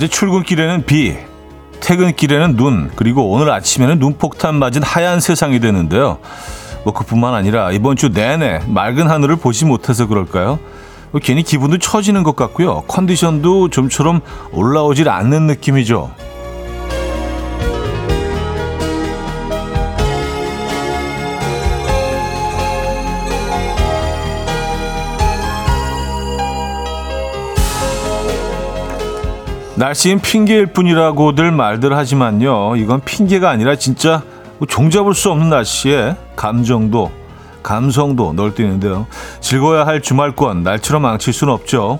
어제 출근길에는 비, 퇴근길에는 눈, 그리고 오늘 아침에는 눈폭탄 맞은 하얀 세상이 되는데요. 뭐 그뿐만 아니라 이번 주 내내 맑은 하늘을 보지 못해서 그럴까요? 뭐 괜히 기분도 처지는 것 같고요. 컨디션도 좀처럼 올라오질 않는 느낌이죠. 날씨는 핑계일 뿐이라고들 말들 하지만요. 이건 핑계가 아니라 진짜 뭐 종잡을 수 없는 날씨에 감정도 감성도 널뛰는데요. 즐거워야 할 주말권 날처럼 망칠 수는 없죠.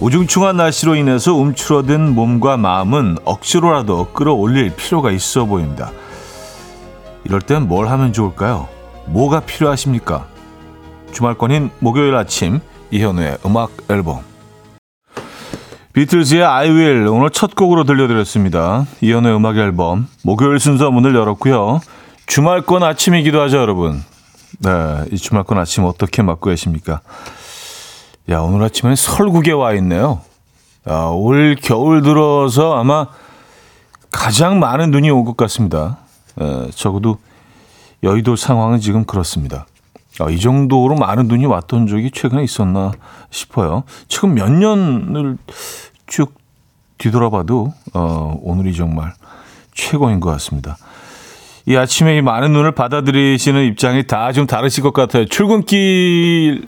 우중충한 날씨로 인해서 움츠러든 몸과 마음은 억지로라도 끌어올릴 필요가 있어 보입니다. 이럴 땐 뭘 하면 좋을까요? 뭐가 필요하십니까? 주말권인 목요일 아침 이현우의 음악 앨범 비틀즈의 I Will 오늘 첫 곡으로 들려드렸습니다. 이현우의 음악 앨범 목요일 순서 문을 열었고요. 주말권 아침이기도 하죠, 여러분. 네, 이 주말권 아침 어떻게 맞고 계십니까? 야, 오늘 아침에 설국에 와 있네요. 야, 올 겨울 들어서 아마 가장 많은 눈이 온 것 같습니다. 에, 적어도 여의도 상황은 지금 그렇습니다. 아, 이 정도로 많은 눈이 왔던 적이 최근에 있었나 싶어요. 지금 몇 년을 쭉 뒤돌아봐도 어, 오늘이 정말 최고인 것 같습니다. 이 아침에 이 많은 눈을 받아들이시는 입장이 다 좀 다르실 것 같아요. 출근길에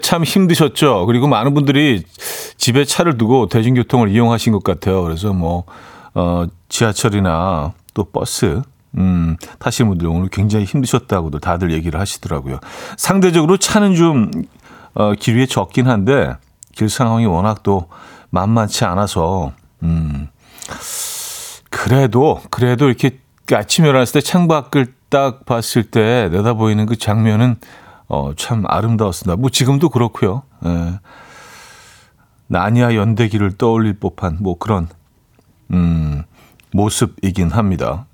참 힘드셨죠. 그리고 많은 분들이 집에 차를 두고 대중교통을 이용하신 것 같아요. 그래서 뭐, 어, 지하철이나 또 버스, 음, 타시는 분들 오늘 굉장히 힘드셨다고도 다들 얘기를 하시더라고요. 상대적으로 차는 좀, 어, 길 위에 적긴 한데, 길 상황이 워낙 또 만만치 않아서, 음, 그래도, 그래도 이렇게 아침에 일어났을 때 창밖을 딱 봤을 때 내다 보이는 그 장면은 어, 참 아름다웠습니다. 뭐 지금도 그렇고요. 예. 나니아 연대기를 떠올릴 법한 뭐 그런 음, 모습이긴 합니다.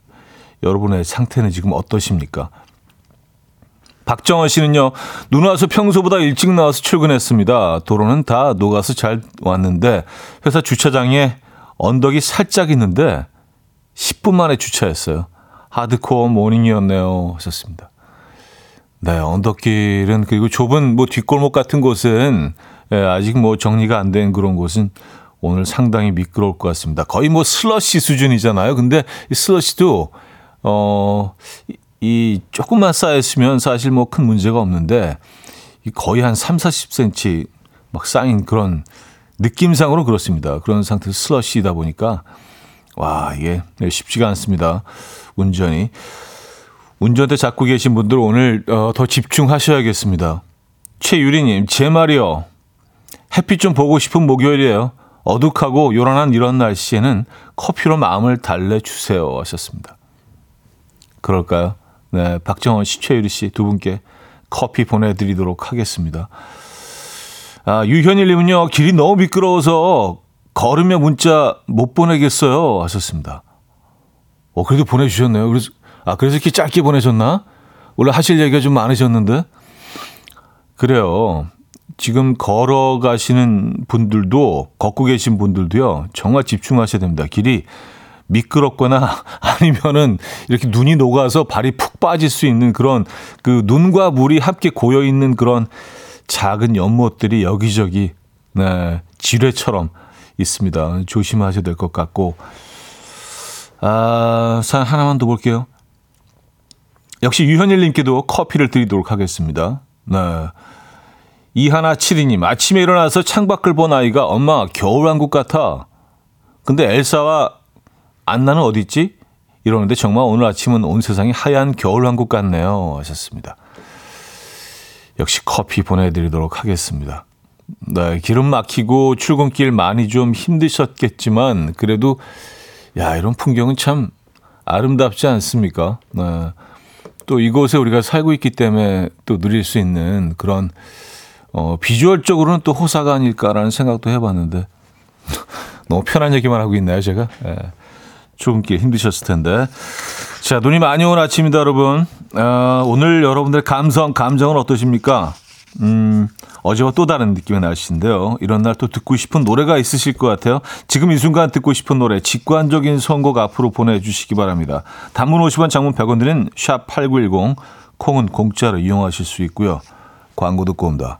여러분의 상태는 지금 어떠십니까? 박정원 씨는요, 눈 와서 평소보다 일찍 나와서 출근했습니다. 도로는 다 녹아서 잘 왔는데, 회사 주차장에 언덕이 살짝 있는데, 10분 만에 주차했어요. 하드코어 모닝이었네요. 하셨습니다. 네, 언덕길은 그리고 좁은 뭐 뒷골목 같은 곳은 예, 아직 뭐 정리가 안 된 그런 곳은 오늘 상당히 미끄러울 것 같습니다. 거의 뭐 슬러시 수준이잖아요. 근데 이 슬러시도 어, 이 조금만 쌓였으면 사실 뭐 큰 문제가 없는데 이 거의 한 3, 40cm 막 쌓인 그런 느낌상으로 그렇습니다. 그런 상태 슬러시다 보니까 와, 이게 쉽지가 않습니다. 운전이. 운전대 잡고 계신 분들 오늘 어, 더 집중하셔야겠습니다. 최유리님, 제 말이요. 햇빛 좀 보고 싶은 목요일이에요. 어둑하고 요란한 이런 날씨에는 커피로 마음을 달래주세요. 하셨습니다. 그럴까요? 네, 박정원 씨, 최유리 씨 두 분께 커피 보내드리도록 하겠습니다. 아, 유현일님은요, 길이 너무 미끄러워서 걸으며 문자 못 보내겠어요. 하셨습니다. 어, 그래도 보내주셨네요. 그래서, 아, 그래서 이렇게 짧게 보내셨나? 원래 하실 얘기가 좀 많으셨는데? 그래요. 지금 걸어가시는 분들도, 걷고 계신 분들도요, 정말 집중하셔야 됩니다. 길이 미끄럽거나 아니면은 이렇게 눈이 녹아서 발이 푹 빠질 수 있는 그런 그 눈과 물이 함께 고여 있는 그런 작은 연못들이 여기저기, 네, 지뢰처럼 있습니다. 조심하셔야 될 것 같고. 아, 사연 하나만 더 볼게요. 역시 유현일님께도 커피를 드리도록 하겠습니다. 네. 이하나 칠이님, 아침에 일어나서 창밖을 본 아이가 엄마 겨울왕국 같아. 근데 엘사와 안나는 어디 있지? 이러는데 정말 오늘 아침은 온 세상이 하얀 겨울왕국 같네요. 하셨습니다. 역시 커피 보내드리도록 하겠습니다. 네, 기름 막히고 출근길 많이 좀 힘드셨겠지만 그래도 야 이런 풍경은 참 아름답지 않습니까? 네. 또 이곳에 우리가 살고 있기 때문에 또 누릴 수 있는 그런 어, 비주얼적으로는 또 호사가 아닐까라는 생각도 해봤는데 너무 편한 얘기만 하고 있나요 제가? 네. 출근길 힘드셨을 텐데 자 눈이 많이 온 아침입니다 여러분 어, 오늘 여러분들 감성 감정은 어떠십니까? 음, 어제와 또 다른 느낌의 날씨인데요. 이런 날 또 듣고 싶은 노래가 있으실 것 같아요. 지금 이 순간 듣고 싶은 노래, 직관적인 선곡 앞으로 보내주시기 바랍니다. 단문 50원, 장문 100원 드는 샵8910, 콩은 공짜로 이용하실 수 있고요. 광고 듣고 온다.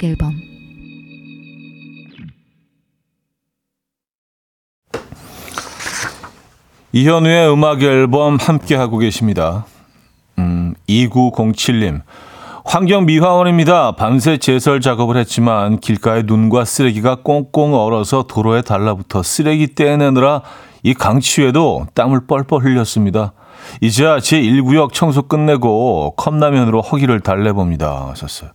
음악 앨범 이현우의 음악 앨범 함께 하고 계십니다. 음, 2907님. 환경 미화원입니다. 밤새 제설 작업을 했지만 길가에 눈과 쓰레기가 꽁꽁 얼어서 도로에 달라붙어 쓰레기 떼내느라 이 강추위에도 땀을 뻘뻘 흘렸습니다. 이제야 제 1구역 청소 끝내고 컵라면으로 허기를 달래봅니다. 하셨어요.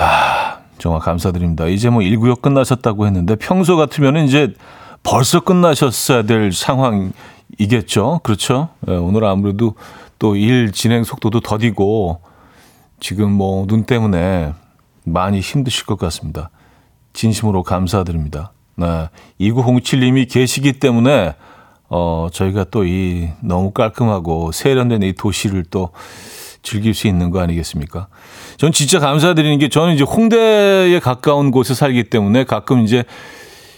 야, 정말 감사드립니다. 이제 뭐 1구역 끝나셨다고 했는데 평소 같으면 이제 벌써 끝나셨어야 될 상황이겠죠. 그렇죠? 네, 오늘 아무래도 또 일 진행 속도도 더디고 지금 뭐 눈 때문에 많이 힘드실 것 같습니다. 진심으로 감사드립니다. 네. 2907님이 계시기 때문에 어, 저희가 또 이 너무 깔끔하고 세련된 이 도시를 또 즐길 수 있는 거 아니겠습니까? 전 진짜 감사드리는 게 저는 이제 홍대에 가까운 곳에 살기 때문에 가끔 이제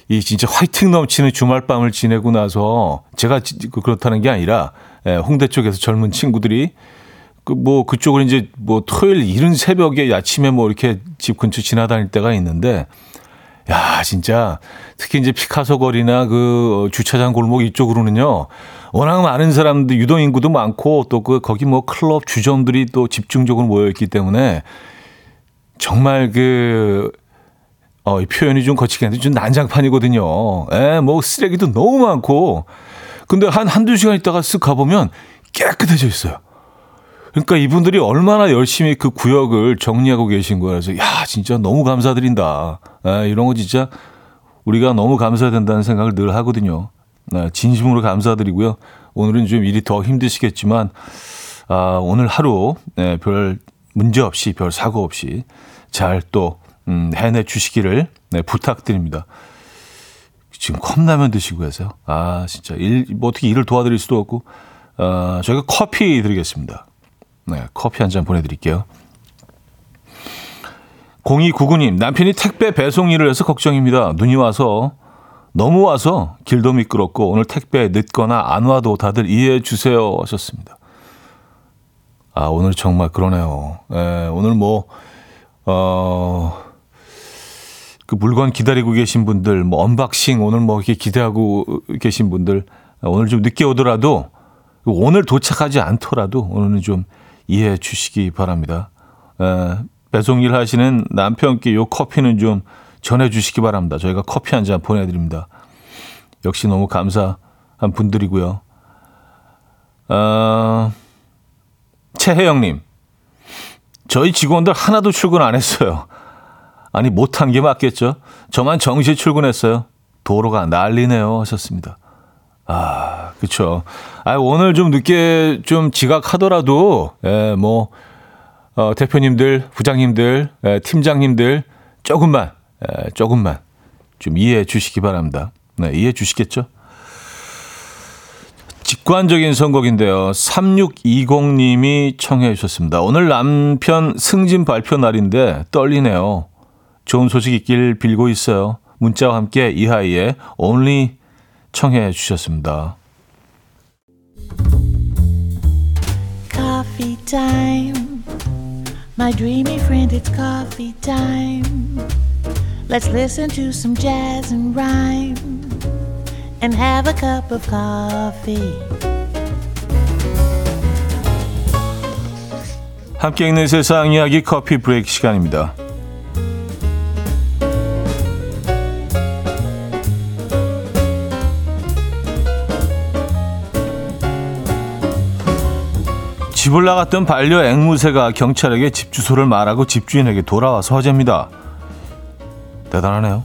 이 진짜 화이팅 넘치는 주말 밤을 지내고 나서 제가 그 그렇다는 게 아니라 예, 홍대 쪽에서 젊은 친구들이 그 뭐 그쪽을 이제 뭐 토요일 이른 새벽에 아침에 뭐 이렇게 집 근처 지나다닐 때가 있는데 야 진짜 특히 이제 피카소 거리나 그 주차장 골목 이쪽으로는요 워낙 많은 사람들 유동 인구도 많고 또 그 거기 뭐 클럽 주점들이 또 집중적으로 모여 있기 때문에 정말 그 어, 이 표현이 좀 거치게 한데 좀 난장판이거든요. 예, 뭐 쓰레기도 너무 많고. 근데 한 한두 시간 있다가 쓱 가보면 깨끗해져 있어요. 그러니까 이분들이 얼마나 열심히 그 구역을 정리하고 계신 거라서, 야, 진짜 너무 감사드린다. 예, 이런 거 진짜 우리가 너무 감사해야 된다는 생각을 늘 하거든요. 네, 진심으로 감사드리고요. 오늘은 좀 일이 더 힘드시겠지만 아, 오늘 하루 네, 별 문제 없이 별 사고 없이 잘또 음, 해내 주시기를 네, 부탁드립니다. 지금 컵라면 드시고 해서요. 아 진짜 일, 뭐 어떻게 일을 도와드릴 수도 없고 어, 저희가 커피 드리겠습니다. 네, 커피 한 잔 보내드릴게요. 0299님, 남편이 택배 배송 일을 해서 걱정입니다. 눈이 와서 너무 와서 길도 미끄럽고 오늘 택배 늦거나 안 와도 다들 이해해 주세요 하셨습니다. 아, 오늘 정말 그러네요. 예, 오늘 뭐, 어, 그 물건 기다리고 계신 분들, 뭐, unboxing 오늘 뭐 이렇게 기대하고 계신 분들, 오늘 좀 늦게 오더라도, 오늘 도착하지 않더라도 오늘은 좀 이해해 주시기 바랍니다. 예, 배송 일 하시는 남편께 요 커피는 좀 전해주시기 바랍니다. 저희가 커피 한 잔 보내드립니다. 역시 너무 감사한 분들이고요. 어, 최혜영님, 저희 직원들 하나도 출근 안 했어요. 아니, 못한 게 맞겠죠? 저만 정시 출근했어요. 도로가 난리네요. 하셨습니다. 아, 그쵸. 아, 오늘 좀 늦게 좀 지각하더라도, 예, 뭐, 어, 대표님들, 부장님들, 예, 팀장님들, 조금만, 조금만 좀 이해해 주시기 바랍니다. 네, 이해해 주시겠죠? 직관적인 선곡인데요. 3620님이 청해 주셨습니다. 오늘 남편 승진 발표 날인데 떨리네요. 좋은 소식 있길 빌고 있어요. 문자와 함께 이하이의 Only 청해 주셨습니다. Coffee. My dreamy friend, it's coffee time. Let's listen to some jazz and rhyme and have a cup of coffee. 함께 읽는 세상 이야기 커피 브레이크 시간입니다. 집을 나갔던 반려 앵무새가 경찰에게 집 주소를 말하고 집주인에게 돌아와서 화제입니다. 대단하네요.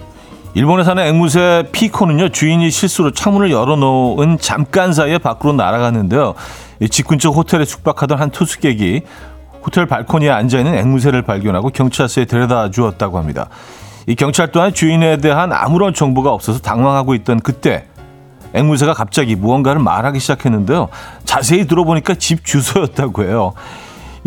일본에 사는 앵무새 피코는요 주인이 실수로 창문을 열어놓은 잠깐 사이에 밖으로 날아갔는데요. 집 근처 호텔에 숙박하던 한 투숙객이 호텔 발코니에 앉아 있는 앵무새를 발견하고 경찰서에 데려다 주었다고 합니다. 이 경찰 또한 주인에 대한 아무런 정보가 없어서 당황하고 있던 그때 앵무새가 갑자기 무언가를 말하기 시작했는데요. 자세히 들어보니까 집 주소였다고 해요.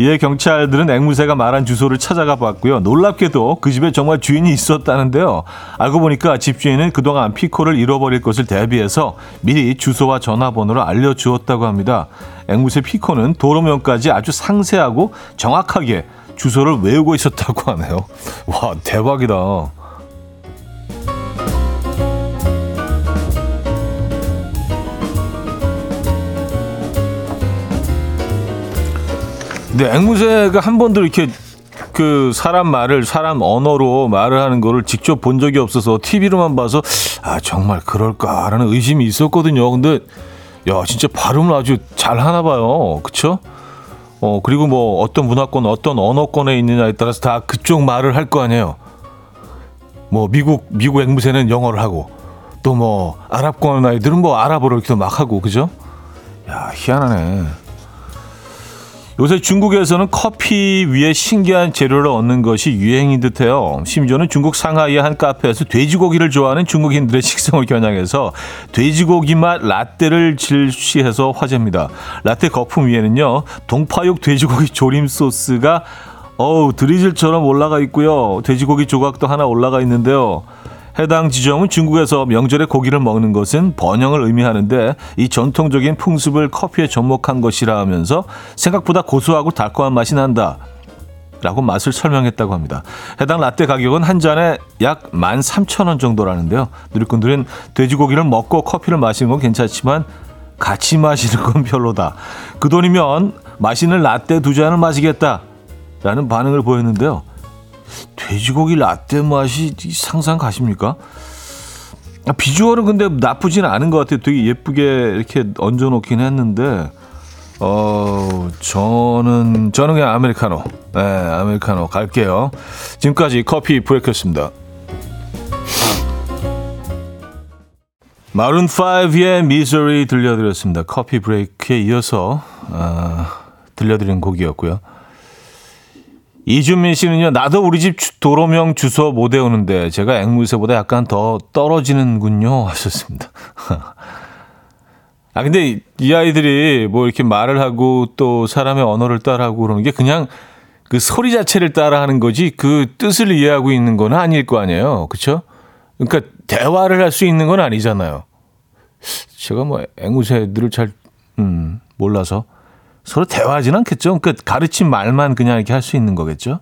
이에 경찰들은 앵무새가 말한 주소를 찾아가 봤고요. 놀랍게도 그 집에 정말 주인이 있었다는데요. 알고 보니까 집주인은 그동안 피코를 잃어버릴 것을 대비해서 미리 주소와 전화번호를 알려주었다고 합니다. 앵무새 피코는 도로명까지 아주 상세하고 정확하게 주소를 외우고 있었다고 하네요. 와, 대박이다. 근데 앵무새가 한 번도 이렇게 그 사람 말을 사람 언어로 말을 하는 거를 직접 본 적이 없어서 TV로만 봐서 아 정말 그럴까라는 의심이 있었거든요. 근데 야 진짜 발음을 아주 잘 하나 봐요. 그쵸? 어 그리고 뭐 어떤 문화권 어떤 언어권에 있느냐에 따라서 다 그쪽 말을 할 거 아니에요. 뭐 미국 미국 앵무새는 영어를 하고 또 뭐 아랍권 아이들은 뭐 아랍어를 이렇게 막 하고 그죠? 야 희한하네. 요새 중국에서는 커피 위에 신기한 재료를 얻는 것이 유행인 듯해요. 심지어는 중국 상하이의 한 카페에서 돼지고기를 좋아하는 중국인들의 식성을 겨냥해서 돼지고기 맛 라떼를 질시해서 화제입니다. 라떼 거품 위에는요 동파육 돼지고기 조림 소스가 어우 드리즐처럼 올라가 있고요. 돼지고기 조각도 하나 올라가 있는데요. 해당 지점은 중국에서 명절에 고기를 먹는 것은 번영을 의미하는데 이 전통적인 풍습을 커피에 접목한 것이라 하면서 생각보다 고소하고 달콤한 맛이 난다. 라고 맛을 설명했다고 합니다. 해당 라떼 가격은 한 잔에 약 13,000원 정도라는데요. 누리꾼들은 돼지고기를 먹고 커피를 마시는 건 괜찮지만 같이 마시는 건 별로다. 그 돈이면 맛있는 라떼 두 잔을 마시겠다. 라는 반응을 보였는데요. 돼지고기 라떼 맛이 상상 가십니까? 아, 비주얼은 근데 나쁘지는 않은 것 같아요. 되게 예쁘게 이렇게 얹어 놓긴 했는데, 어, 저는, 저는 그냥 아메리카노. 네, 아메리카노 갈게요. 지금까지 커피 브레이크였습니다. 마룬 5의 미저리 들려드렸습니다. 커피 브레이크에 이어서, 어, 들려드린 곡이었고요. 이준민 씨는요, 나도 우리 집 도로명 주소 못 외우는데 제가 앵무새보다 약간 더 떨어지는군요. 하셨습니다. 아, 근데 이 아이들이 뭐 이렇게 말을 하고 또 사람의 언어를 따라하고 그러는 게 그냥 그 소리 자체를 따라하는 거지 그 뜻을 이해하고 있는 건 아닐 거 아니에요. 그쵸? 그러니까 대화를 할 수 있는 건 아니잖아요. 제가 뭐 앵무새들을 잘, 음, 몰라서. 서로 대화하지는 않겠죠. 그러니까 가르친 말만 그냥 이렇게 할 수 있는 거겠죠.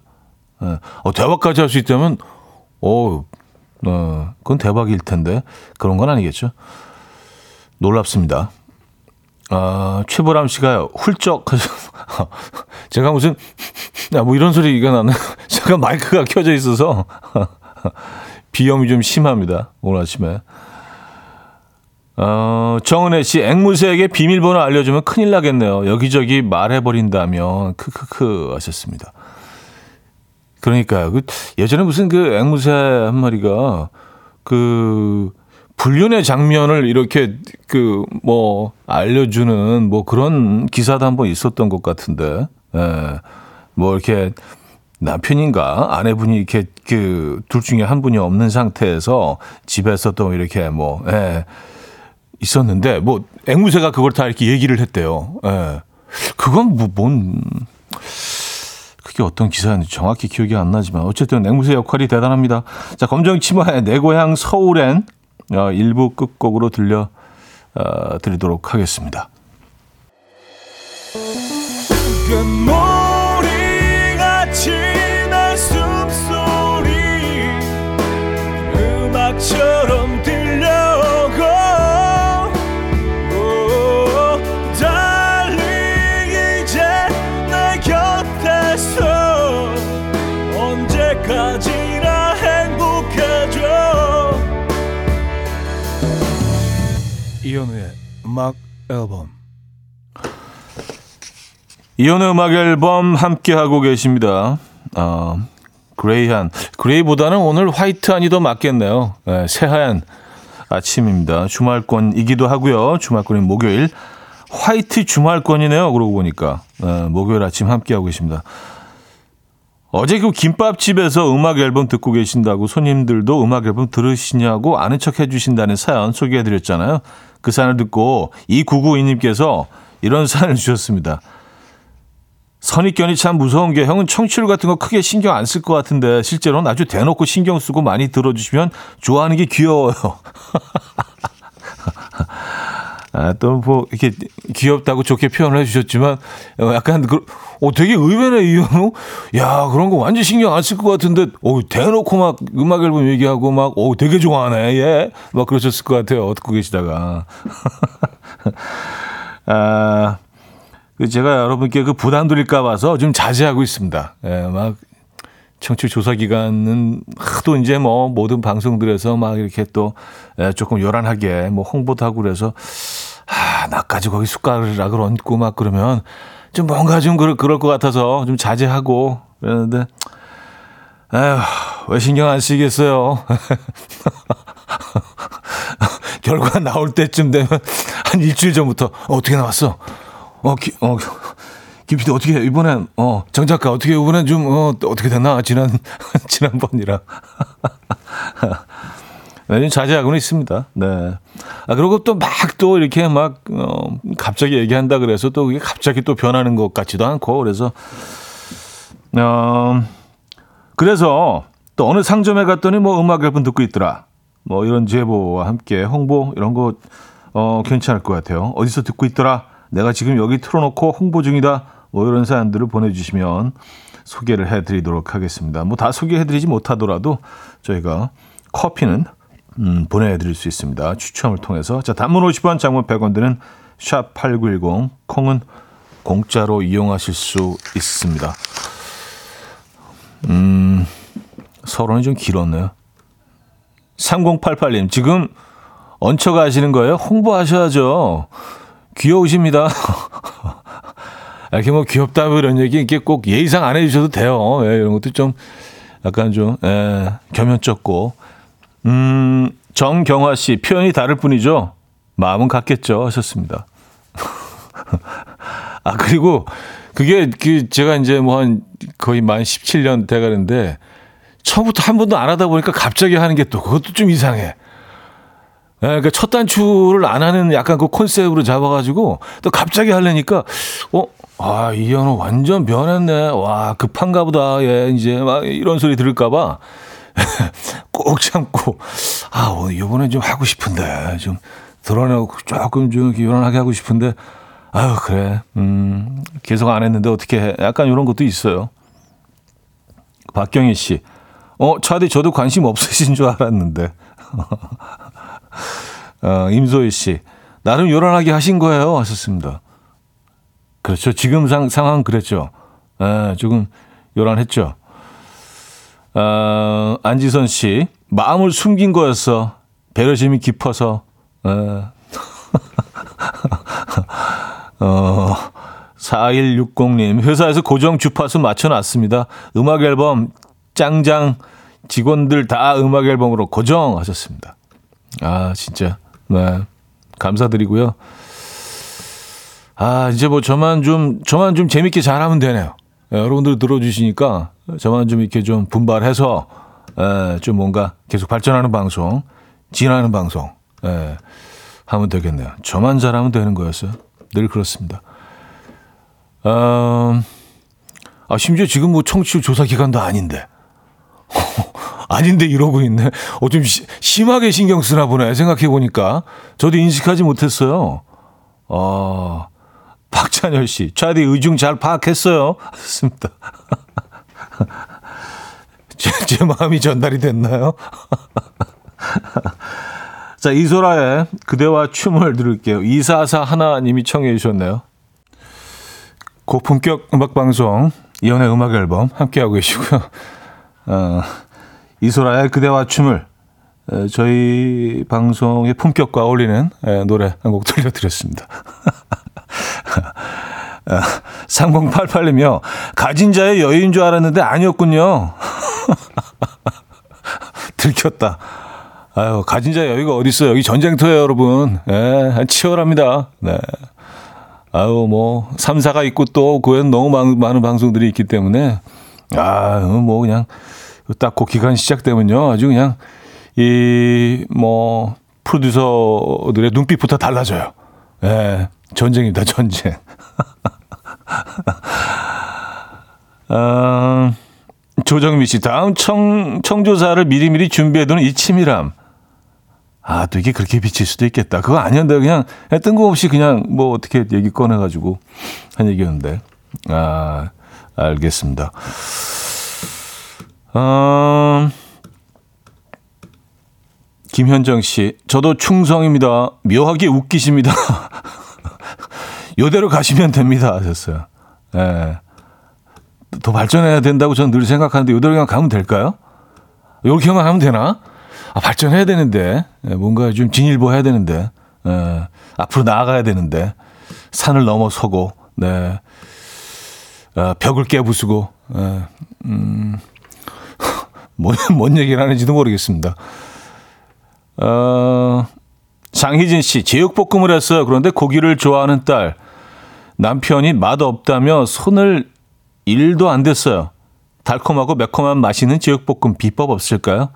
예. 어, 대화까지 할 수 있다면, 어, 어, 그건 대박일 텐데 그런 건 아니겠죠. 놀랍습니다. 아, 최보람 씨가 훌쩍. 제가 무슨 야, 뭐 이런 소리가 나는 제가 마이크가 켜져 있어서 비염이 좀 심합니다. 오늘 아침에. 어, 정은혜 씨, 앵무새에게 비밀번호 알려주면 큰일 나겠네요. 여기저기 말해버린다면, 크크크 하셨습니다. 그러니까요. 그 예전에 무슨 그 앵무새 한 마리가 그 불륜의 장면을 이렇게 그 뭐 알려주는 뭐 그런 기사도 한번 있었던 것 같은데, 예. 뭐 이렇게 남편인가 아내분이 이렇게 그 둘 중에 한 분이 없는 상태에서 집에서 또 이렇게 뭐, 예. 있었는데 뭐 앵무새가 그걸 다 이렇게 얘기를 했대요. 예. 그건 뭐 뭔 그게 어떤 기사였는지 정확히 기억이 안 나지만 어쨌든 앵무새 역할이 대단합니다. 자 검정 치마의 내 고향 서울엔 어, 일부 끝곡으로 들려 어, 드리도록 하겠습니다. 음악 앨범 이현우의 음악 앨범 함께 하고 계십니다. 어, 그레이한. 그레이보다는 오늘 화이트한이 더 맞겠네요. 네, 새하얀 아침입니다. 주말권이기도 하고요. 주말권인 목요일. 화이트 주말권이네요. 그러고 보니까. 네, 목요일 아침 함께 하고 계십니다. 어제 그 김밥집에서 음악 앨범 듣고 계신다고 손님들도 음악 앨범 들으시냐고 아는 척 해주신다는 사연 소개해드렸잖아요. 그 사연을 듣고 이구구이님께서 이런 사연을 주셨습니다. 선입견이 참 무서운 게 형은 청취율 같은 거 크게 신경 안 쓸 것 같은데 실제로는 아주 대놓고 신경 쓰고 많이 들어주시면 좋아하는 게 귀여워요. 아, 또 뭐 이렇게 귀엽다고 좋게 표현을 해주셨지만 어, 약간 그, 어, 되게 의외네 이현우. 야 그런 거 완전 신경 안 쓸 것 같은데, 어 대놓고 막 음악 앨범 얘기하고 막, 어 되게 좋아하네 예, 막 그러셨을 것 같아요. 듣고 계시다가. 아, 그 제가 여러분께 그 부담 드릴까 봐서 좀 자제하고 있습니다. 예, 막 청취 조사 기간은 하도 이제 뭐 모든 방송들에서 막 이렇게 또 예, 조금 요란하게 뭐 홍보도 하고 그래서 아, 나까지 거기 숟가락을 얹고 막 그러면 좀 뭔가 좀 그럴, 그럴 것 같아서 좀 자제하고 그러는데 에휴, 왜 신경 안 쓰겠어요? 결과 나올 때쯤 되면 한 일주일 전부터 어, 어떻게 나왔어? 어, 기, 어, 김PD 어떻게 해? 이번엔 어, 정 작가 어떻게 이번엔 좀 어, 어떻게 됐나? 지난 지난번이 라. 네, 자제하고는 있습니다. 네. 아, 그리고 또 막 또 이렇게 막, 어, 갑자기 얘기한다 그래서 또 그게 갑자기 또 변하는 것 같지도 않고 그래서, 어, 그래서 또 어느 상점에 갔더니 뭐 음악 앨범 듣고 있더라. 뭐 이런 제보와 함께 홍보 이런 거, 어, 괜찮을 것 같아요. 어디서 듣고 있더라. 내가 지금 여기 틀어놓고 홍보 중이다. 뭐 이런 사연들을 보내주시면 소개를 해드리도록 하겠습니다. 뭐 다 소개해드리지 못하더라도 저희가 커피는 음, 보내드릴 수 있습니다. 추첨을 통해서. 자, 단문 50원, 장문 100원 드는 샵8910, 콩은 공짜로 이용하실 수 있습니다. 음, 서론이 좀 길었네요. 3088님, 지금 얹혀가 하시는 거예요? 홍보하셔야죠. 귀여우십니다. 이렇게 뭐 귀엽다 뭐 이런 얘기 이렇게 꼭 예의상 안 해주셔도 돼요. 예, 이런 것도 좀 약간 좀 예, 겸연쩍고 음, 정경화 씨, 표현이 다를 뿐이죠. 마음은 같겠죠. 하셨습니다. 아, 그리고 그게 그 제가 이제 뭐 한 거의 만 17년 돼 가는데 처음부터 한 번도 안 하다 보니까 갑자기 하는 게 또 그것도 좀 이상해. 예, 그러니까 첫 단추를 안 하는 약간 그 컨셉으로 잡아가지고 또 갑자기 하려니까 어, 아, 이현우 완전 변했네. 와, 급한가 보다. 예, 이제 막 이런 소리 들을까봐 꼭 참고, 아, 오늘 이번엔 좀 하고 싶은데, 좀 드러내고 조금 좀 유연하게 하고 싶은데, 아유, 그래. 음, 계속 안 했는데 어떻게 해. 약간 이런 것도 있어요. 박경희 씨. 어, 차디 저도 관심 없으신 줄 알았는데. 어, 임소희 씨. 나름 요란하게 하신 거예요. 하셨습니다. 그렇죠. 지금 상, 상황 그랬죠. 에, 조금 요란했죠. 어, 안지선 씨. 마음을 숨긴 거였어. 배려심이 깊어서. 에. 어, 4160님. 회사에서 고정 주파수 맞춰놨습니다. 음악 앨범 짱짱 직원들 다 음악 앨범으로 고정하셨습니다. 아, 진짜. 네. 감사드리고요. 아, 이제 뭐 저만 좀, 저만 좀 재밌게 잘하면 되네요. 예, 여러분들 들어주시니까 저만 좀 이렇게 좀 분발해서, 예, 좀 뭔가 계속 발전하는 방송, 진하는 방송, 예, 하면 되겠네요. 저만 잘하면 되는 거였어요. 늘 그렇습니다. 음, 아, 심지어 지금 뭐 청취율 조사 기간도 아닌데. 아닌데 이러고 있네. 어, 좀 시, 심하게 신경 쓰나 보네. 생각해 보니까. 저도 인식하지 못했어요. 아, 박찬열 씨. 차디 의중 잘 파악했어요. 하셨습니다. 제, 제 마음이 전달이 됐나요? 자, 이소라의 그대와 춤을 들을게요. 244 하나님이 청해 주셨네요. 고품격 음악방송, 이연의 음악 앨범 함께하고 계시고요. 어, 이소라의 그대와 춤을 에, 저희 방송의 품격과 어울리는 에, 노래 한 곡 들려드렸습니다. 3088이며 가진 자의 여유인 줄 알았는데 아니었군요. 들켰다. 아유, 가진 자 여기가 어딨어요. 여기 전쟁터예요, 여러분. 예, 치열합니다. 네. 아유, 뭐, 3사가 있고 또, 그외엔 너무 많은, 많은 방송들이 있기 때문에, 아, 뭐, 그냥, 딱 그 기간 시작되면요. 아주 그냥, 이, 뭐, 프로듀서들의 눈빛부터 달라져요. 예, 전쟁이다, 전쟁. 아, 조정미 씨, 다음 청, 청조사를 미리미리 준비해두는 이 치밀함. 아, 또 이게 그렇게 비칠 수도 있겠다. 그거 아니었는데, 그냥, 그냥 뜬금없이 그냥 뭐 어떻게 얘기 꺼내가지고 한 얘기였는데. 아, 알겠습니다. 음, 김현정 씨, 저도 충성입니다. 묘하게 웃기십니다. 요대로 가시면 됩니다. 하셨어요. 예. 더 발전해야 된다고 저는 늘 생각하는데 요대로 그냥 가면 될까요? 이렇게만 하면 되나? 아, 발전해야 되는데 예, 뭔가 좀 진일보 해야 되는데 예, 앞으로 나아가야 되는데 산을 넘어서고 네 아, 벽을 깨부수고 예, 음, 뭔, 뭔 얘기를 하는지도 모르겠습니다. 어, 장희진 씨 제육볶음을 했어요. 그런데 고기를 좋아하는 딸 남편이 맛 없다며 손을 일도 안 됐어요. 달콤하고 매콤한 맛있는 제육볶음 비법 없을까요?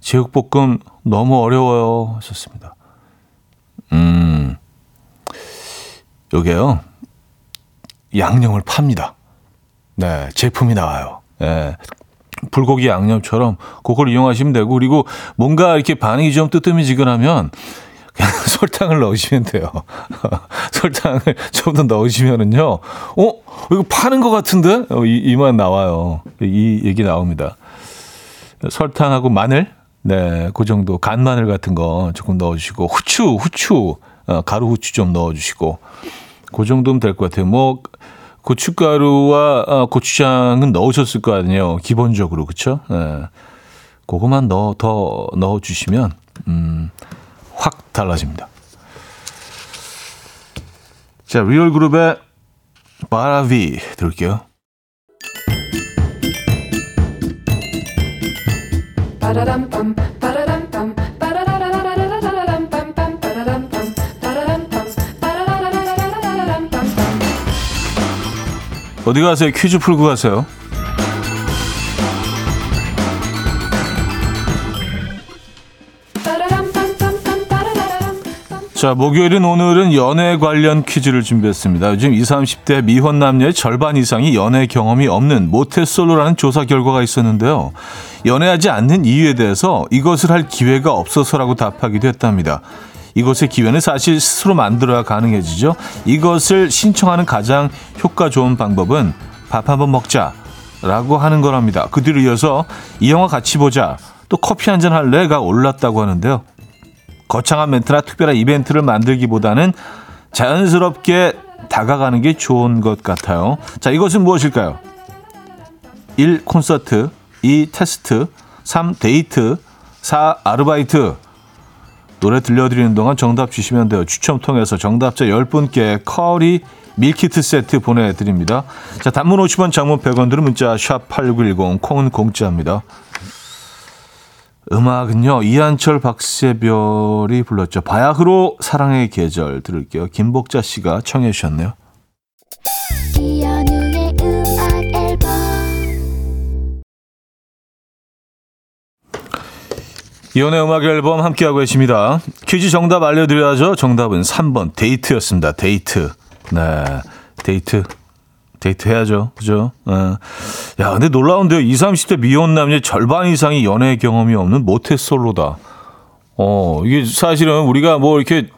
제육볶음 너무 어려워요. 하셨습니다. 음, 요게요. 양념을 팝니다. 네, 제품이 나와요. 네, 불고기 양념처럼 그걸 이용하시면 되고 그리고 뭔가 이렇게 반응이 좀 뜨뜻미지근하면 그냥 설탕을 넣으시면 돼요. 설탕을 좀 더 넣으시면은요. 어? 이거 파는 것 같은데? 어, 이, 이만 나와요. 이 얘기 나옵니다. 설탕하고 마늘, 네, 그 정도 간 마늘 같은 거 조금 넣어주시고 후추, 후추, 어, 가루 후추 좀 넣어주시고 그 정도면 될 것 같아요. 뭐 고춧가루와 어, 고추장은 넣으셨을 거 아니에요. 기본적으로 그렇죠? 네. 그거만 넣어 더 넣어주시면 음, 확 달라집니다. 자, 리얼 그룹의 바라비 들을게요. 어디 가세요? 퀴즈 풀고 가세요. 자, 목요일은 오늘은 연애 관련 퀴즈를 준비했습니다. 요즘 20, 30대 미혼 남녀의 절반 이상이 연애 경험이 없는 모태솔로라는 조사 결과가 있었는데요. 연애하지 않는 이유에 대해서 이것을 할 기회가 없어서라고 답하기도 했답니다. 이것의 기회는 사실 스스로 만들어야 가능해지죠. 이것을 신청하는 가장 효과 좋은 방법은 밥 한번 먹자 라고 하는 거랍니다. 그 뒤로 이어서 이 영화 같이 보자, 또 커피 한 잔 할래가 올랐다고 하는데요. 거창한 멘트나 특별한 이벤트를 만들기보다는 자연스럽게 다가가는 게 좋은 것 같아요. 자, 이것은 무엇일까요? 1. 콘서트 2. 테스트 3. 데이트 4. 아르바이트 노래 들려드리는 동안 정답 주시면 돼요. 추첨 통해서 정답자 10분께 커리 밀키트 세트 보내드립니다. 자, 단문 50원, 장문 100원 들은 문자 샵8910 콩은 공짜입니다. 음악은요 이한철 박세별이 불렀죠. 바야흐로 사랑의 계절 들을게요. 김복자 씨가 청해 주셨네요. 이현우의 음악앨범. 함께하고 계십니다. 퀴즈 정답 알려드려야죠. 정답은 3번. 데이트였습니다. 데이트. 네. 데이트 데이트 해야죠. 그죠? 네. 야 근데 놀라운데요. 20, 30대 미혼 남녀 절반 이상이 연애 경험이 없는 모태솔로다. 어 이게 사실은 우리가 뭐 이렇게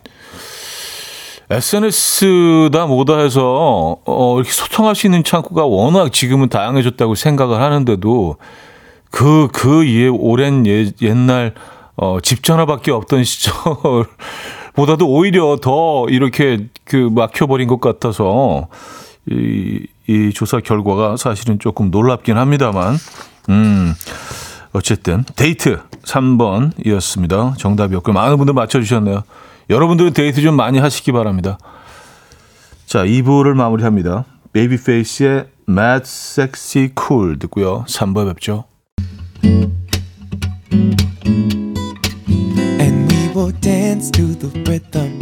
SNS다 뭐다 해서 어, 이렇게 소통할 수 있는 창구가 워낙 지금은 다양해졌다고 생각을 하는데도 그, 그 예, 오랜 예, 옛날 어, 집 전화밖에 없던 시절보다도 오히려 더 이렇게 그 막혀버린 것 같아서 이, 이 조사 결과가 사실은 조금 놀랍긴 합니다만, 음, 어쨌든 데이트 3번이었습니다. 정답이었고 많은 분들 맞춰주셨네요. 여러분들은 데이트 좀 많이 하시기 바랍니다. 자, 2부를 마무리합니다. 베이비페이스의 Mad Sexy Cool 듣고요. 3번 뵙죠. And we will dance to the rhythm.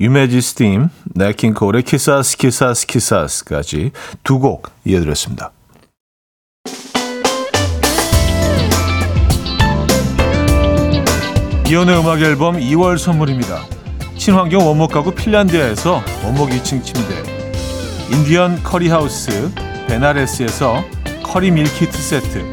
Yumeji's Theme, 냇 킹 콜의 Quizás Quizás Quizás까지 두 곡 이어드렸습니다. 이현우의 음악 앨범 2월 선물입니다. 친환경 원목 가구 핀란드에서 원목 2층 침대, 인디언 커리하우스 베나레스에서 커리 밀키트 세트,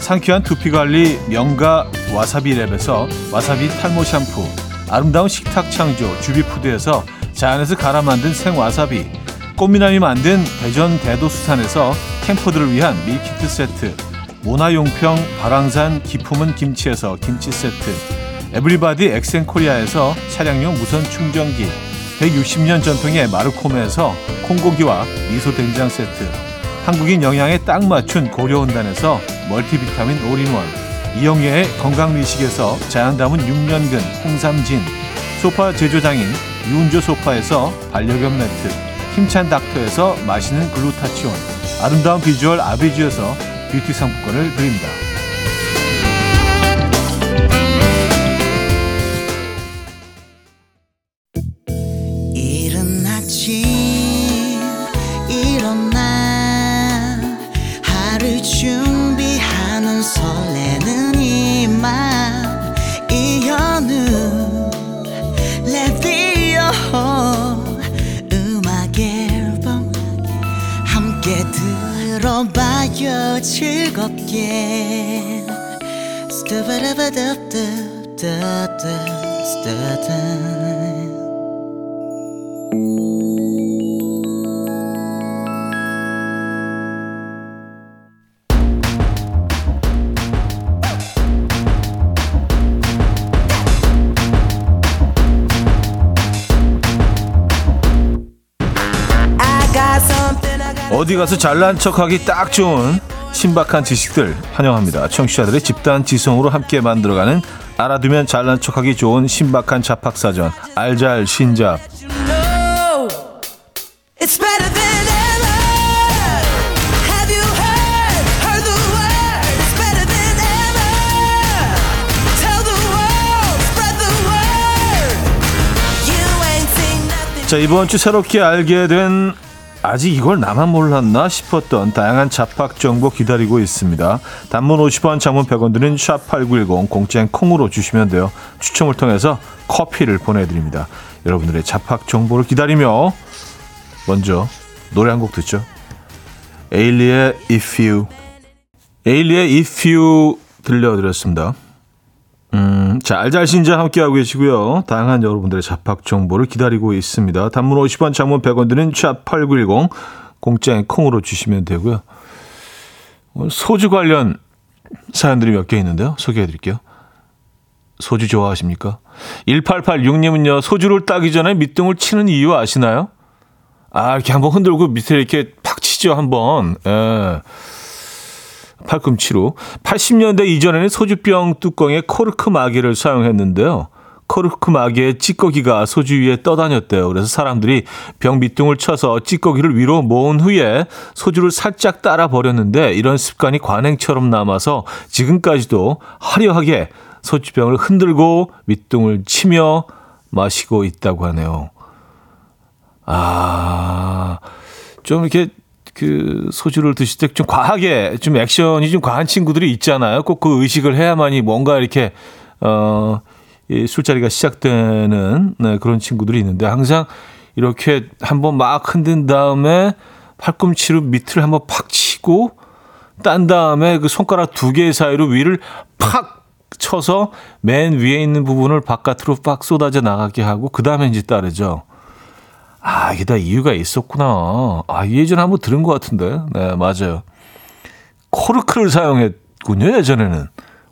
상쾌한 두피관리 명가 와사비랩에서 와사비 탈모 샴푸, 아름다운 식탁 창조 주비푸드에서 자연에서 갈아 만든 생와사비, 꽃미남이 만든 대전 대도수산에서 캠퍼들을 위한 밀키트 세트, 모나용평 발왕산 기 품은 김치에서 김치 세트, 에브리바디 엑센코리아에서 차량용 무선 충전기, 160년 전통의 마르코메에서 콩고기와 미소 된장 세트, 한국인 영양에 딱 맞춘 고려은단에서 멀티비타민 올인원, 이영애의 건강미식에서 자연 담은 6년근 홍삼진, 소파 제조장인 유운조 소파에서 반려견 매트, 힘찬 닥터에서 마시는 글루타치온, 아름다운 비주얼 아비주에서 뷰티 상품권을 드립니다. 즐겁게. 스타바라바답답답답답 어디 가서 잘난 척하기 딱 좋은 신박한 지식들 환영합니다. 청취자들의 집단 지성으로 함께 만들어가는 알아두면 잘난 척하기 좋은 신박한 잡학사전 알잘 신잡. 자 이번 주 새롭게 알게 된 아직 이걸 나만 몰랐나 싶었던 다양한 잡학 정보 기다리고 있습니다. 단문 50원, 장문 100원 드는 샵8910 공짜인 콩으로 주시면 돼요. 추첨을 통해서 커피를 보내드립니다. 여러분들의 잡학 정보를 기다리며 먼저 노래 한 곡 듣죠. 에일리의 If You 에일리의 If You 들려드렸습니다. 음, 자, 알잘신자 함께하고 계시고요. 다양한 여러분들의 잡학 정보를 기다리고 있습니다. 단문 50원, 장문 100원 드는 샵8910 공짜인 콩으로 주시면 되고요. 소주 관련 사연들이 몇 개 있는데요. 소개해 드릴게요. 소주 좋아하십니까? 1886님은요, 소주를 따기 전에 밑둥을 치는 이유 아시나요? 아, 이렇게 한번 흔들고 밑에 이렇게 팍 치죠, 한번. 예. 팔꿈치로 80년대 이전에는 소주병 뚜껑에 코르크 마개를 사용했는데요. 코르크 마개의 찌꺼기가 소주 위에 떠다녔대요. 그래서 사람들이 병 밑둥을 쳐서 찌꺼기를 위로 모은 후에 소주를 살짝 따라 버렸는데 이런 습관이 관행처럼 남아서 지금까지도 화려하게 소주병을 흔들고 밑둥을 치며 마시고 있다고 하네요. 아, 좀 이렇게 그 소주를 드실 때 좀 과하게 좀 액션이 좀 과한 친구들이 있잖아요. 꼭 그 의식을 해야만이 뭔가 이렇게 어, 이 술자리가 시작되는 네, 그런 친구들이 있는데 항상 이렇게 한번 막 흔든 다음에 팔꿈치로 밑을 한번 팍 치고 딴 다음에 그 손가락 두 개 사이로 위를 팍 쳐서 맨 위에 있는 부분을 바깥으로 팍 쏟아져 나가게 하고 그 다음에 이제 따르죠. 아, 이게 다 이유가 있었구나. 아, 예전에 한번 들은 것 같은데. 네, 맞아요. 코르크를 사용했군요, 예전에는.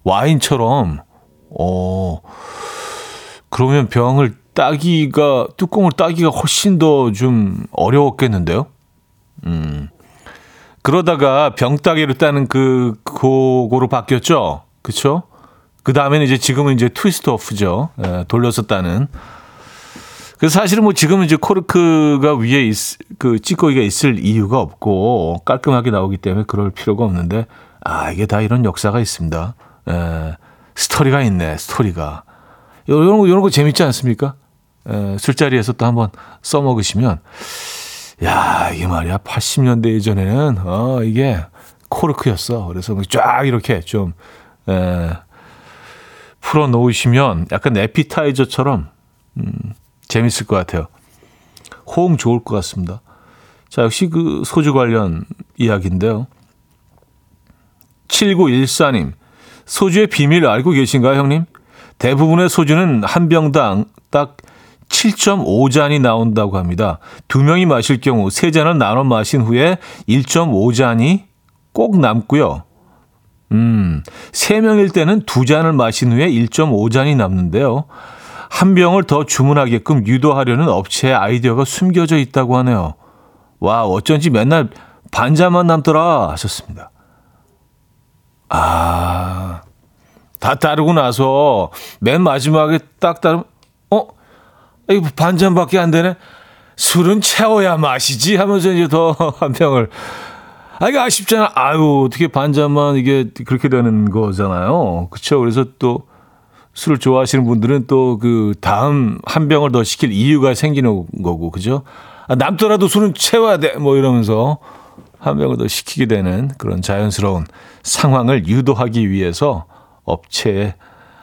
와인처럼. 어, 그러면 병을 따기가, 뚜껑을 따기가 훨씬 더 좀 어려웠겠는데요? 음. 그러다가 병 따기로 따는 그, 그거로 바뀌었죠? 그쵸? 그 다음에는 이제 지금은 이제 트위스트 오프죠. 예, 돌려서 따는. 그래서 사실은 뭐 지금은 이제 코르크가 위에 있, 그 찌꺼기가 있을 이유가 없고 깔끔하게 나오기 때문에 그럴 필요가 없는데 아 이게 다 이런 역사가 있습니다. 에, 스토리가 있네 스토리가 이런 거 이런 거 재밌지 않습니까? 에, 술자리에서 또 한번 써먹으시면 야 이게 말이야 80년대 이전에는 어 이게 코르크였어. 그래서 쫙 이렇게 좀 에, 풀어 놓으시면 약간 에피타이저처럼 음, 재밌을 것 같아요. 호응 좋을 것 같습니다. 자, 역시 그 소주 관련 이야기인데요. 7914님, 소주의 비밀 알고 계신가요, 형님? 대부분의 소주는 한 병당 딱 7.5잔이 나온다고 합니다. 두 명이 마실 경우 세 잔을 나눠 마신 후에 1.5잔이 꼭 남고요. 음, 세 명일 때는 두 잔을 마신 후에 1.5잔이 남는데요. 한 병을 더 주문하게끔 유도하려는 업체의 아이디어가 숨겨져 있다고 하네요. 와, 어쩐지 맨날 반잔만 남더라 하셨습니다. 아, 다 따르고 나서 맨 마지막에 딱 따르면, 어? 이거 반잔밖에 안 되네? 술은 채워야 마시지 하면서 이제 더 한 병을. 아, 이거 아쉽잖아. 아유, 어떻게 반잔만 이게 그렇게 되는 거잖아요. 그쵸? 그래서 또 술을 좋아하시는 분들은 또 그 다음 한 병을 더 시킬 이유가 생기는 거고, 그죠? 아, 남더라도 술은 채워야 돼. 뭐 이러면서 한 병을 더 시키게 되는 그런 자연스러운 상황을 유도하기 위해서 업체의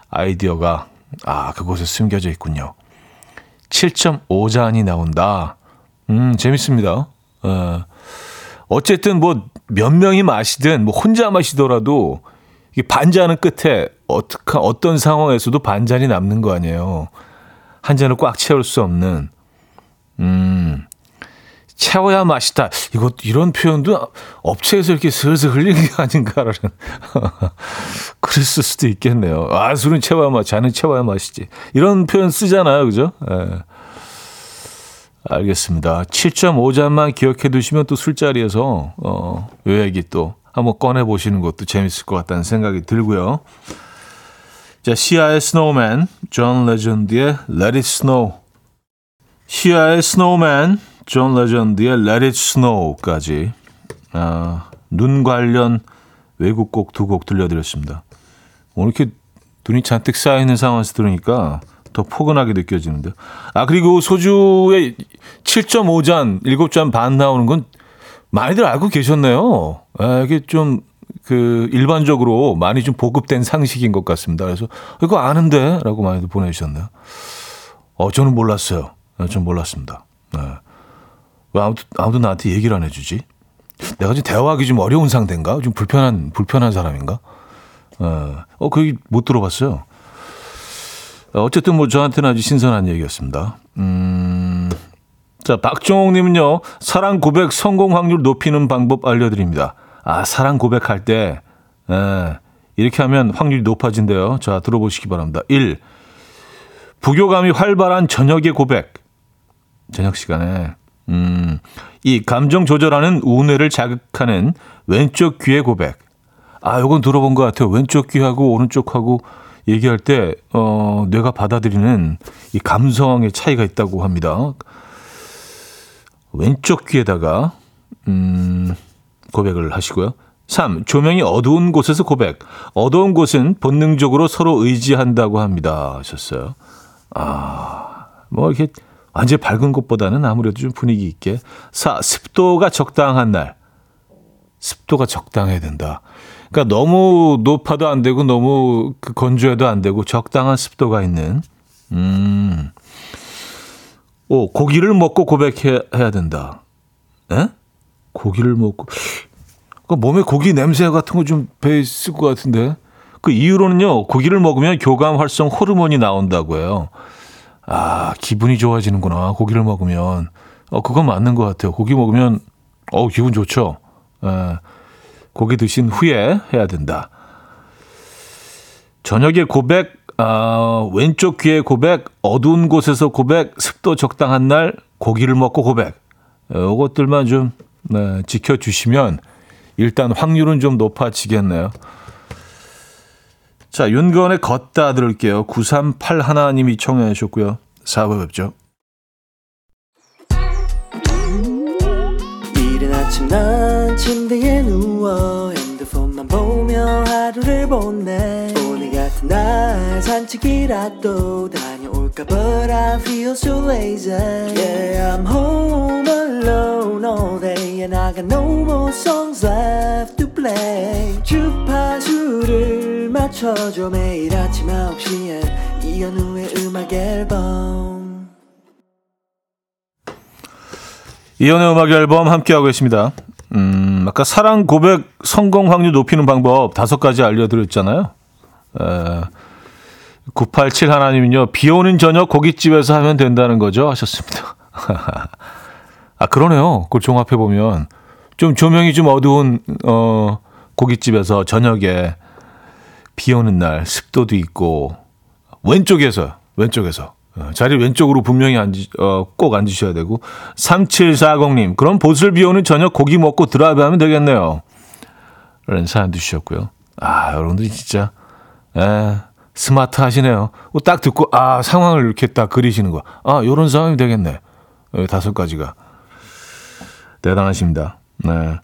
아이디어가 아, 그곳에 숨겨져 있군요. 7.5잔이 나온다. 음, 재밌습니다. 어, 어쨌든 뭐 몇 명이 마시든 뭐 혼자 마시더라도 이 반잔은 끝에 어떻게 어떤 상황에서도 반잔이 남는 거 아니에요. 한 잔을 꽉 채울 수 없는 음. 채워야 맛있다. 이거 이런 표현도 업체에서 이렇게 슬슬 흘리는 게 아닌가라는 그랬을 수도 있겠네요. 아 술은 채워야 맛, 잔은 채워야 맛이지. 이런 표현 쓰잖아요, 그죠? 예. 알겠습니다. 7.5잔만 기억해 두시면 또 술자리에서 어, 요 얘기 또 한번 꺼내 보시는 것도 재밌을 것 같다는 생각이 들고요. 자, 시아의 Snowman, 존 레전드의 Let It Snow. 시아의 Snowman, 존 레전드의 Let It Snow까지 아, 눈 관련 외국 곡 두 곡 들려드렸습니다. 오늘 이렇게 눈이 잔뜩 쌓여있는 상황에서 들으니까 더 포근하게 느껴지는데요. 아, 그리고 소주에 7.5잔, 7잔 반 나오는 건 많이들 알고 계셨네요. 아, 이게 좀, 그, 일반적으로 많이 좀 보급된 상식인 것 같습니다. 그래서, 이거 아는데? 라고 많이들 보내주셨네요. 어, 저는 몰랐어요. 네, 전 몰랐습니다. 네. 왜 아무도, 아무도 나한테 얘기를 안 해주지? 내가 지금 대화하기 좀 어려운 상태인가? 좀 불편한, 불편한 사람인가? 어, 어, 그못 들어봤어요. 어쨌든 뭐 저한테는 아주 신선한 얘기였습니다. 음, 자, 박정옥님은요, 사랑 고백 성공 확률 높이는 방법 알려드립니다. 아, 사랑 고백할 때, 에, 이렇게 하면 확률이 높아진대요. 자, 들어보시기 바랍니다. 1. 부교감이 활발한 저녁의 고백. 저녁 시간에. 음, 이 감정 조절하는 우뇌를 자극하는 왼쪽 귀의 고백. 아, 요건 들어본 것 같아요. 왼쪽 귀하고 오른쪽하고 얘기할 때, 어, 뇌가 받아들이는 이 감성의 차이가 있다고 합니다. 왼쪽 귀에다가, 음, 고백을 하시고요. 3. 조명이 어두운 곳에서 고백. 어두운 곳은 본능적으로 서로 의지한다고 합니다. 하셨어요. 아, 뭐 이렇게 완전 밝은 곳보다는 아무래도 좀 분위기 있게. 4. 습도가 적당한 날. 습도가 적당해야 된다. 그러니까 너무 높아도 안 되고 너무 그 건조해도 안 되고 적당한 습도가 있는. 음. 오, 고기를 먹고 고백해야 된다. 에? 고기를 먹고. 그 몸에 고기 냄새 같은 거 좀 배 있을 것 같은데. 그 이유로는요, 고기를 먹으면 교감 활성 호르몬이 나온다고 해요. 아, 기분이 좋아지는구나. 고기를 먹으면. 어, 그건 맞는 것 같아요. 고기 먹으면, 어 기분 좋죠. 에, 고기 드신 후에 해야 된다. 저녁에 고백 아, 왼쪽 귀에 고백, 어두운 곳에서 고백, 습도 적당한 날 고기를 먹고 고백. 이것들만 좀 네, 지켜주시면 일단 확률은 좀 높아지겠네요. 자, 윤건의 걷다 들을게요. 938 하나님이 청해 주셨고요. 4부 뵙죠. 이른 아침 난 침대에 누워 핸드폰만 보며 하루를 보내 날 산책이라도 다녀올까 But I feel so lazy Yeah I'm home alone all day And I got no more songs left to play 주파수를 맞춰줘 매일 아침 9시에 이현우의 음악 앨범 이연의 음악 앨범 함께하고 계십니다. 음, 아까 사랑 고백 성공 확률 높이는 방법 다섯 가지 알려드렸잖아요. 에, 987 하나님은요, 비 오는 저녁 고깃집에서 하면 된다는 거죠. 하셨습니다. 아, 그러네요. 그걸 종합해보면. 좀 조명이 좀 어두운, 어, 고깃집에서 저녁에 비 오는 날 습도도 있고, 왼쪽에서, 왼쪽에서. 어, 자리 왼쪽으로 분명히 앉으, 어, 꼭 앉으셔야 되고. 3740님, 그럼 보슬 비 오는 저녁 고기 먹고 드라이브 하면 되겠네요. 라는 사연도 주셨고요. 아, 여러분들이 진짜, 에, 스마트 하시네요. 어, 딱 듣고, 아, 상황을 이렇게 딱 그리시는 거. 아, 요런 상황이 되겠네. 어, 다섯 가지가. 대단하십니다. 네.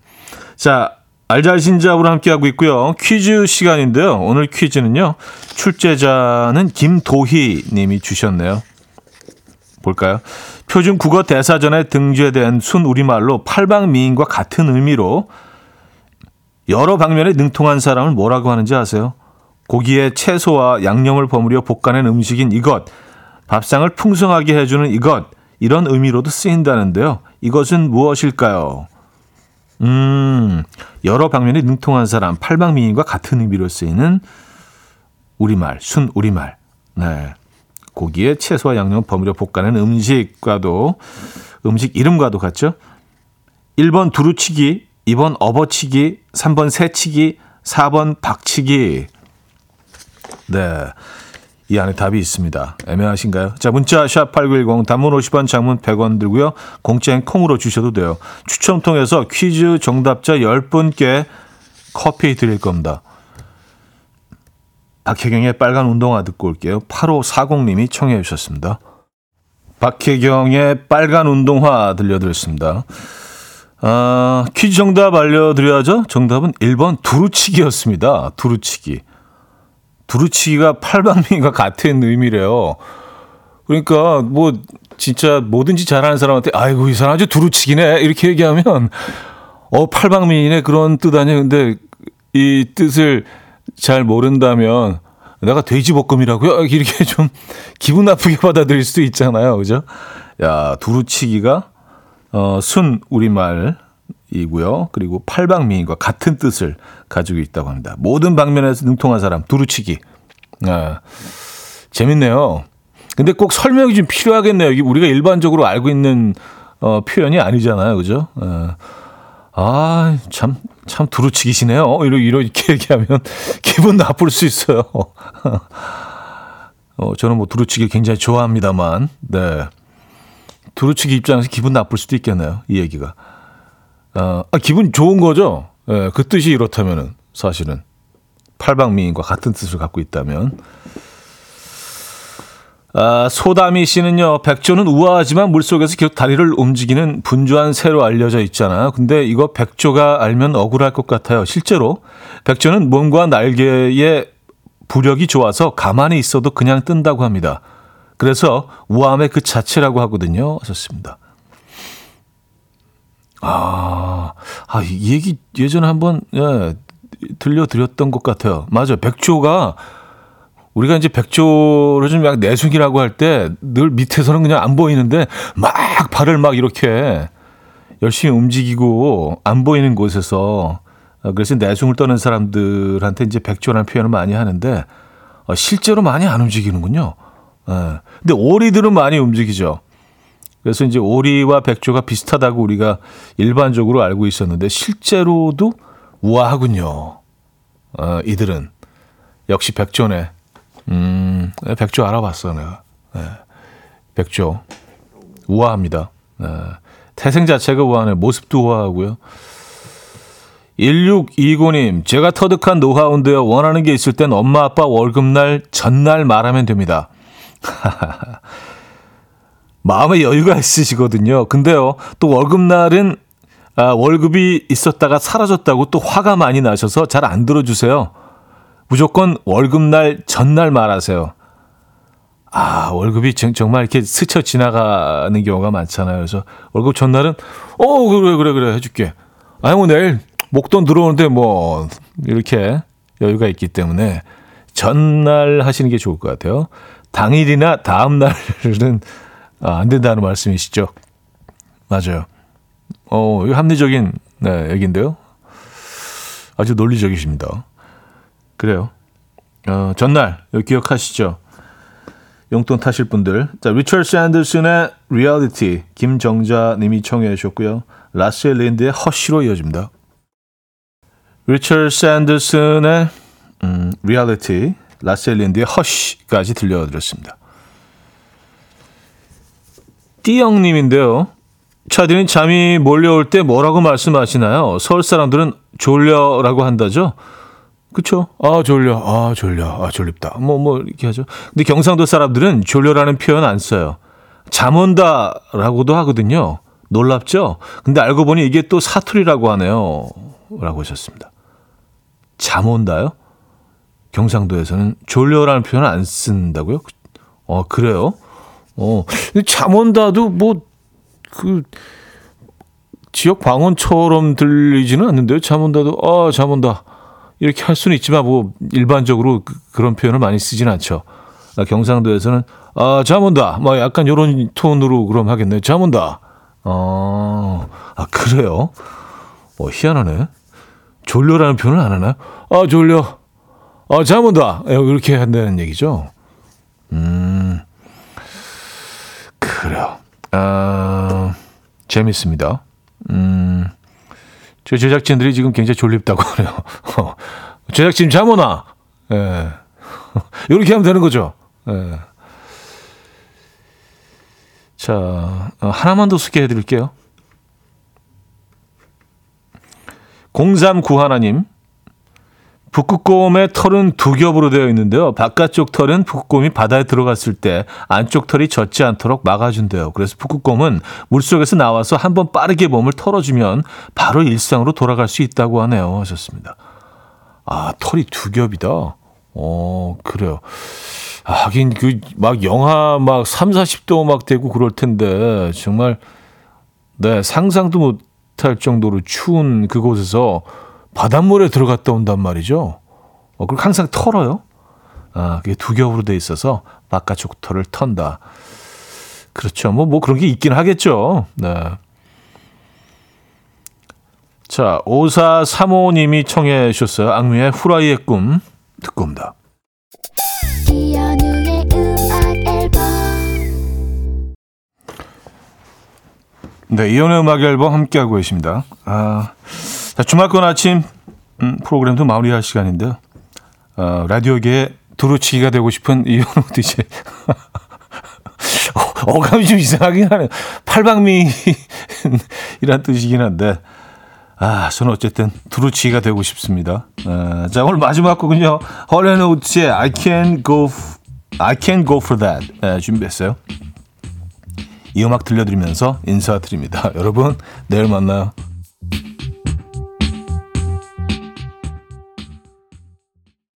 자, 알잘신잡으로 함께하고 있고요. 퀴즈 시간인데요. 오늘 퀴즈는요. 출제자는 김도희 님이 주셨네요. 볼까요? 표준 국어 대사전에 등재된 순 우리말로 팔방미인과 같은 의미로 여러 방면에 능통한 사람을 뭐라고 하는지 아세요? 고기에 채소와 양념을 버무려 볶아낸 음식인 이것, 밥상을 풍성하게 해주는 이것, 이런 의미로도 쓰인다는데요. 이것은 무엇일까요? 음, 여러 방면에 능통한 사람, 팔방미인과 같은 의미로 쓰이는 우리말, 순 우리말. 네. 고기에 채소와 양념 버무려 볶아낸 음식과도, 음식 이름과도 같죠? 1번 두루치기, 2번 업어치기, 3번 새치기, 4번 박치기. 네. 이 안에 답이 있습니다. 애매하신가요? 자, 문자 샵8910 단문 50원, 장문 100원 들고요. 공짜인 콩으로 주셔도 돼요. 추첨 통해서 퀴즈 정답자 10분께 커피 드릴 겁니다. 박혜경의 빨간 운동화 듣고 올게요. 8540님이 청해 주셨습니다. 박혜경의 빨간 운동화 들려드렸습니다. 아, 퀴즈 정답 알려드려야죠. 정답은 1번 두루치기였습니다. 두루치기. 두루치기가 팔방미가 같은 의미래요. 그러니까 뭐 진짜 뭐든지 잘하는 사람한테 아이고 이 사람 아주 두루치기네 이렇게 얘기하면 어 팔방미인의 그런 뜻 아니야. 근데 이 뜻을 잘 모른다면 내가 돼지볶음이라고요? 이렇게 좀 기분 나쁘게 받아들일 수도 있잖아요. 그죠? 야, 두루치기가 어, 순 우리말이고요. 그리고 팔방미인과 같은 뜻을 가지고 있다고 합니다. 모든 방면에서 능통한 사람, 두루치기. 아, 재밌네요. 근데 꼭 설명이 좀 필요하겠네요. 우리가 일반적으로 알고 있는 어, 표현이 아니잖아요. 그죠? 아, 아, 참, 참 두루치기시네요. 이렇게, 이렇게 얘기하면 기분 나쁠 수 있어요. 어, 저는 뭐 두루치기 굉장히 좋아합니다만, 네. 두루치기 입장에서 기분 나쁠 수도 있겠네요. 이 얘기가. 어, 아, 기분 좋은 거죠? 예, 그 뜻이 이렇다면은, 사실은. 팔방미인과 같은 뜻을 갖고 있다면. 아, 소다미 씨는요, 백조는 우아하지만 물속에서 계속 다리를 움직이는 분주한 새로 알려져 있잖아요. 근데 이거 백조가 알면 억울할 것 같아요. 실제로 백조는 몸과 날개의 부력이 좋아서 가만히 있어도 그냥 뜬다고 합니다. 그래서 우아함의 그 자체라고 하거든요. 하셨습니다. 아, 아, 이 얘기 예전에 한번, 예, 들려드렸던 것 같아요. 맞아요. 백조가 우리가 이제 백조를 좀 약간 내숭이라고 할 때 늘 밑에서는 그냥 안 보이는데 막 발을 막 이렇게 열심히 움직이고 안 보이는 곳에서 어, 그래서 내숭을 떠는 사람들한테 이제 백조라는 표현을 많이 하는데 어, 실제로 많이 안 움직이는군요. 예. 근데 오리들은 많이 움직이죠. 그래서 이제 오리와 백조가 비슷하다고 우리가 일반적으로 알고 있었는데 실제로도 우아하군요. 어, 이들은 역시 백조네. 음, 네, 백조 알아봤어, 내가. 네, 백조. 우아합니다. 네, 태생 자체가 우아하네. 모습도 우아하고요. 1629님, 제가 터득한 노하우인데요. 원하는 게 있을 땐 엄마 아빠 월급날 전날 말하면 됩니다. 마음에 여유가 있으시거든요. 근데요, 또 월급날은 아, 월급이 있었다가 사라졌다고 또 화가 많이 나셔서 잘 안 들어주세요. 무조건 월급날 전날 말하세요. 아, 월급이 정- 정말 이렇게 스쳐 지나가는 경우가 많잖아요. 그래서 월급 전날은, 어, 그래, 그래, 그래, 해줄게. 아니, 뭐 내일 목돈 들어오는데 뭐, 이렇게 여유가 있기 때문에 전날 하시는 게 좋을 것 같아요. 당일이나 다음날은 아, 안 된다는 말씀이시죠? 맞아요. 어, 이거 합리적인 네, 얘기인데요. 아주 논리적이십니다. 그래요. 어, 전날 기억하시죠? 용돈 타실 분들. 자, 리처드 샌더슨의 리얼리티 김정자 님이 청해 주셨고요. 라세 린드의 Hush로 이어집니다. 리처드 샌더슨의 음, 리얼리티 라스엘 린드의 Hush까지 들려드렸습니다. 띠영님인데요. 차디는 잠이 몰려올 때 뭐라고 말씀하시나요? 서울 사람들은 졸려라고 한다죠? 그쵸? 아, 졸려. 아, 졸려. 아, 졸립다. 뭐, 뭐, 이렇게 하죠. 근데 경상도 사람들은 졸려라는 표현 안 써요. 잠 온다 라고도 하거든요. 놀랍죠? 근데 알고 보니 이게 또 사투리라고 하네요. 라고 하셨습니다. 잠 온다요? 경상도에서는 졸려라는 표현 안 쓴다고요? 어, 그래요? 어, 근데 잠 온다도 뭐, 그, 지역 방언처럼 들리지는 않는데요. 잠 온다도, 아, 잠 온다. 이렇게 할 수는 있지만, 뭐, 일반적으로 그, 런 표현을 많이 쓰진 않죠. 아, 경상도에서는, 아, 잠 온다. 뭐, 약간 요런 톤으로 그럼 하겠네요. 잠 온다. 어, 아, 그래요? 어, 희한하네. 졸려라는 표현을 안 하나요? 아, 졸려. 아, 잠 온다. 예, 이렇게 한다는 얘기죠. 음, 그래요. 아, 재밌습니다. 음, 저 제작진들이 지금 굉장히 졸립다고 하네요. 어, 제작진 잠 오나? 예. 이렇게 하면 되는 거죠. 예. 자, 어, 하나만 더 소개해 드릴게요. 0391님. 북극곰의 털은 두 겹으로 되어 있는데요. 바깥쪽 털은 북극곰이 바다에 들어갔을 때 안쪽 털이 젖지 않도록 막아준대요. 그래서 북극곰은 물속에서 나와서 한번 빠르게 몸을 털어주면 바로 일상으로 돌아갈 수 있다고 하네요. 하셨습니다. 아, 털이 두 겹이다. 어, 그래요. 아, 하긴 그 막 영하 막 3, 40도 막 되고 그럴 텐데 정말 네, 상상도 못 할 정도로 추운 그곳에서 바닷물에 들어갔다 온단 말이죠. 어, 그리고 항상 털어요. 아, 그게 두 겹으로 돼 있어서 바깥쪽 털을 턴다. 그렇죠. 뭐, 뭐 그런 게 있긴 하겠죠. 네. 자, 5435님이 청해 주셨어요. 악뮤의 후라이의 꿈 듣고 옵니다. 네, 이연의 음악 앨범 함께하고 계십니다. 아, 자, 주말권 아침 음, 프로그램도 마무리할 시간인데요. 어, 라디오계의 두루치기가 되고 싶은 이현우 DJ. 어, 어감이 좀 이상하긴 하네요. 팔방미이란 뜻이긴 한데, 아, 저는 어쨌든 두루치기가 되고 싶습니다. 아, 자, 오늘 마지막 곡은요. 헐렌오츠의 I can go, can go for that 네, 준비했어요. 이 음악 들려드리면서 인사드립니다. 여러분, 내일 만나요.